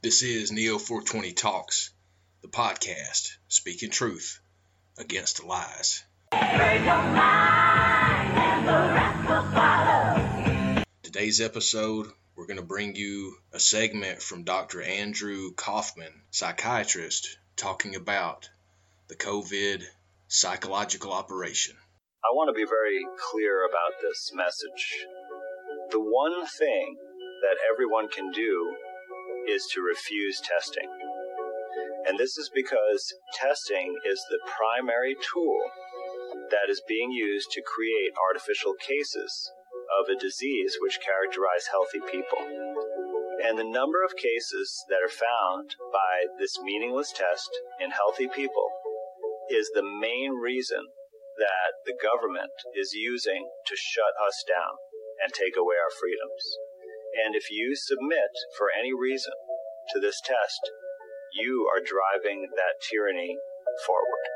This is Neo 420 Talks, the podcast speaking truth against lies. Today's episode, we're going to bring you a segment from Dr. Andrew Kaufman, psychiatrist, talking about the COVID psychological operation. I want to be very clear about this message. The one thing that everyone can do is to refuse testing. And this is because testing is the primary tool that is being used to create artificial cases of a disease which characterize healthy people. And the number of cases that are found by this meaningless test in healthy people is the main reason that the government is using to shut us down and take away our freedoms. And if you submit for any reason to this test, you are driving that tyranny forward.